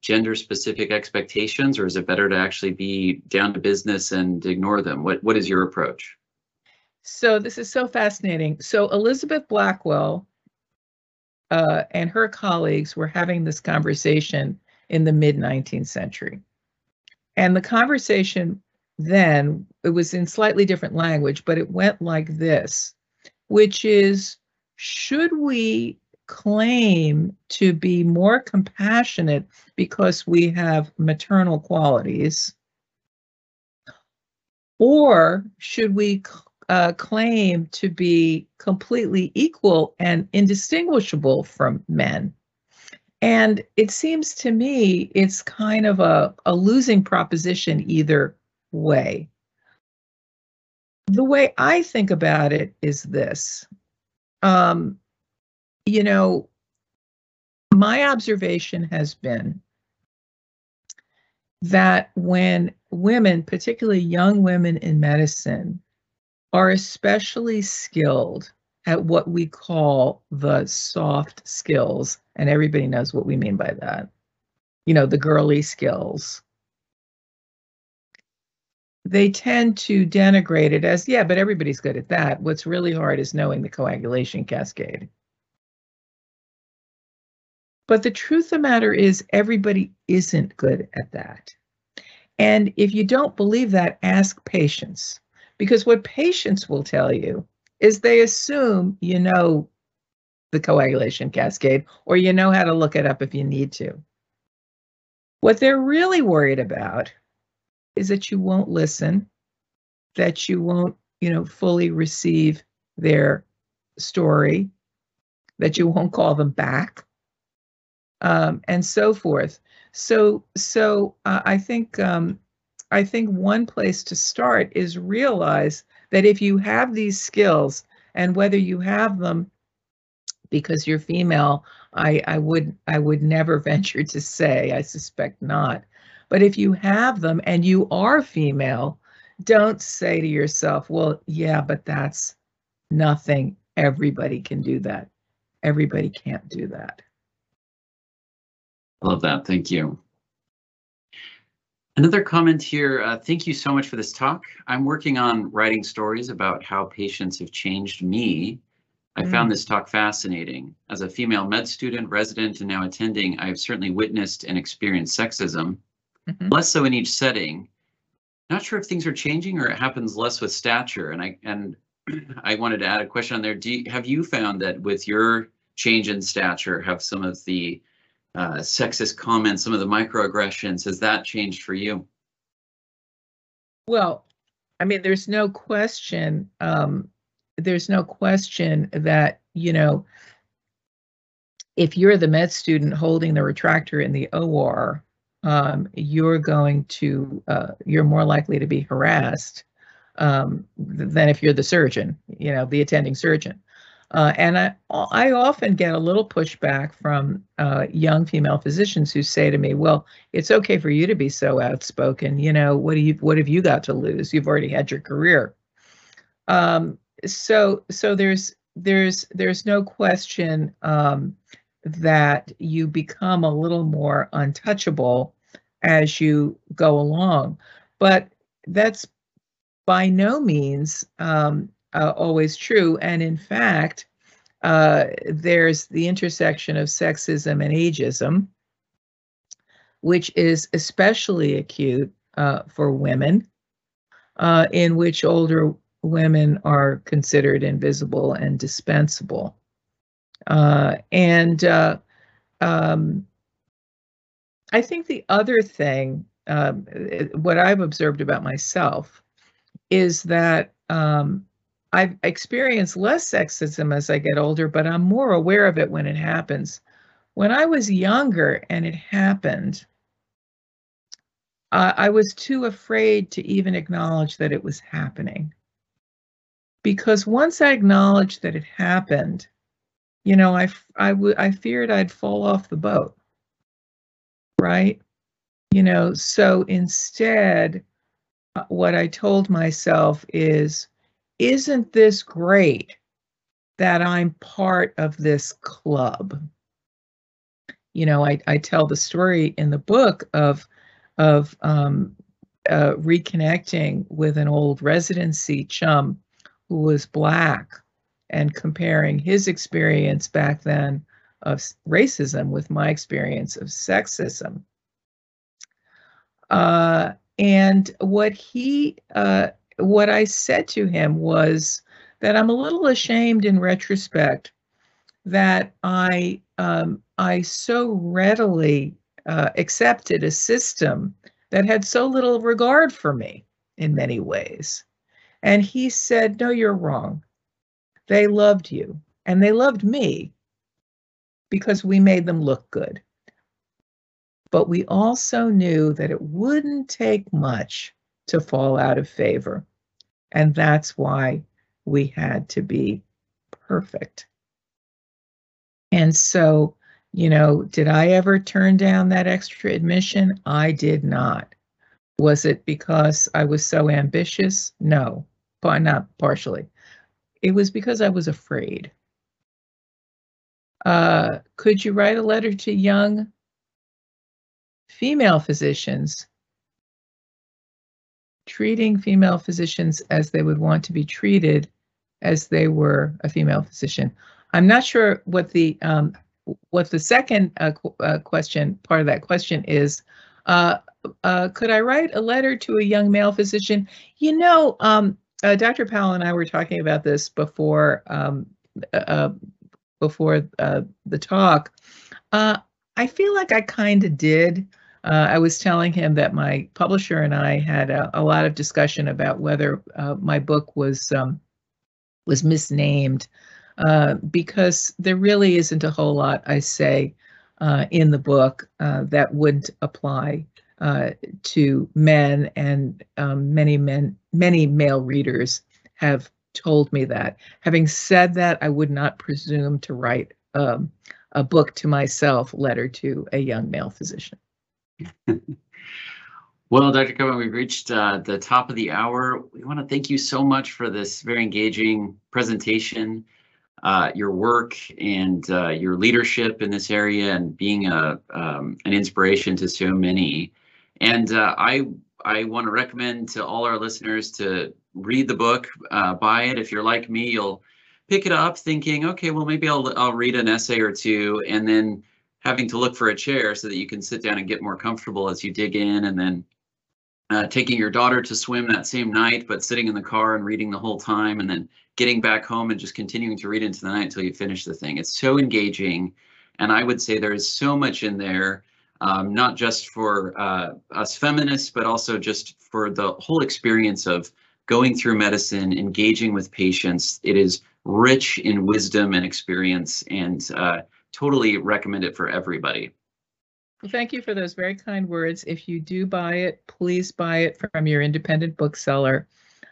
gender specific expectations or is it better to actually be down to business and ignore them? What What is your approach? So this is so fascinating. So Elizabeth Blackwell uh, and her colleagues were having this conversation in the mid 19th century. And the conversation then, it was in slightly different language, but it went like this, which is, should we claim to be more compassionate because we have maternal qualities? Or should we uh, claim to be completely equal and indistinguishable from men? And it seems to me it's kind of a, a losing proposition either way. The way I think about it is this. Um, you know, my observation has been that when women, particularly young women in medicine, are especially skilled at what we call the soft skills, and everybody knows what we mean by that. You know, the girly skills. They tend to denigrate it as, yeah, but everybody's good at that. What's really hard is knowing the coagulation cascade. But the truth of the matter is, everybody isn't good at that. And if you don't believe that, ask patients. Because what patients will tell you is they assume you know the coagulation cascade or you know how to look it up if you need to. What they're really worried about is that you won't listen, that you won't, you know, fully receive their story, that you won't call them back, um, and so forth. So, so uh, I think um, I think one place to start is realize that if you have these skills, and whether you have them because you're female, I, I would I would never venture to say. I suspect not. But if you have them and you are female, don't say to yourself, "Well, yeah, but that's nothing. Everybody can do that. Everybody can't do that." Love that. Thank you. Another comment here. Uh, thank you so much for this talk. I'm working on writing stories about how patients have changed me. I mm. found this talk fascinating. As a female med student, resident, and now attending, I have certainly witnessed and experienced sexism, mm -hmm. less so in each setting. Not sure if things are changing or it happens less with stature. And I and I wanted to add a question on there. Do you, have you found that with your change in stature, have some of the uh, sexist comments, some of the microaggressions. Has that changed for you? Well, I mean, there's no question. Um, there's no question that you know, if you're the med student holding the retractor in the OR, um, you're going to uh, you're more likely to be harassed um, than if you're the surgeon, you know, the attending surgeon. Uh, and I, I often get a little pushback from uh, young female physicians who say to me, "Well, it's okay for you to be so outspoken. You know, what do you, what have you got to lose? You've already had your career." Um, so, so there's there's there's no question um, that you become a little more untouchable as you go along, but that's by no means um, uh, always true. And in fact, uh, there's the intersection of sexism and ageism, which is especially acute uh, for women, uh, in which older women are considered invisible and dispensable. Uh, and uh, um, I think the other thing, um, what I've observed about myself, is that um, I've experienced less sexism as I get older, but I'm more aware of it when it happens. When I was younger and it happened, uh, I was too afraid to even acknowledge that it was happening. Because once I acknowledged that it happened, you know, I, I, I feared I'd fall off the boat, right? You know, so instead, uh, what I told myself is, isn't this great that I'm part of this club? You know, I, I tell the story in the book of of um, uh, reconnecting with an old residency chum who was black and comparing his experience back then of racism with my experience of sexism. Uh, and what he uh, what I said to him was that I'm a little ashamed in retrospect that I um, I so readily uh, accepted a system that had so little regard for me in many ways. And he said, No, you're wrong. They loved you and they loved me because we made them look good. But we also knew that it wouldn't take much to fall out of favor. And that's why we had to be perfect. And so, you know, did I ever turn down that extra admission? I did not. Was it because I was so ambitious? No, not partially. It was because I was afraid. Uh, could you write a letter to young female physicians treating female physicians as they would want to be treated as they were a female physician. I'm not sure what the um, what the second uh, qu uh, question part of that question is. Uh, uh could I write a letter to a young male physician? You know, um, uh, Dr. Powell and I were talking about this before um, uh, before the talk. I feel like I kind of did. Uh, I was telling him that my publisher and I had a, a lot of discussion about whether uh, my book was um, was misnamed uh, because there really isn't a whole lot I say uh, in the book uh, that wouldn't apply uh, to men, and um, many men, many male readers have told me that. Having said that, I would not presume to write um, a book to myself, letter to a young male physician. well, Dr. Koven, we've reached uh, the top of the hour. We want to thank you so much for this very engaging presentation, uh, your work and uh, your leadership in this area and being a um, an inspiration to so many. And uh, I I want to recommend to all our listeners to read the book, uh, buy it. If you're like me, you'll pick it up thinking, okay, well, maybe I'll I'll read an essay or two and then having to look for a chair so that you can sit down and get more comfortable as you dig in and then uh, taking your daughter to swim that same night, but sitting in the car and reading the whole time and then getting back home and just continuing to read into the night until you finish the thing. It's so engaging. And I would say there is so much in there, um, not just for uh, us feminists, but also just for the whole experience of going through medicine, engaging with patients. It is rich in wisdom and experience. And uh, totally recommend it for everybody. Well, thank you for those very kind words. If you do buy it, please buy it from your independent bookseller,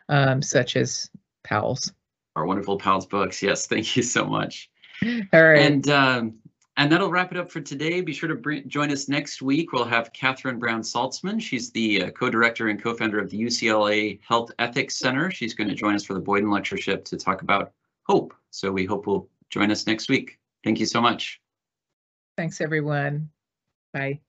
um, such as Powell's. Our wonderful Powell's books. Yes, thank you so much. All right. And um, and that'll wrap it up for today. Be sure to bring, join us next week. We'll have Catherine Brown Saltzman. She's the uh, co-director and co-founder of the UCLA Health Ethics Center. She's going to join us for the Boyden Lectureship to talk about hope. So we hope we'll join us next week. Thank you so much. Thanks, everyone. Bye.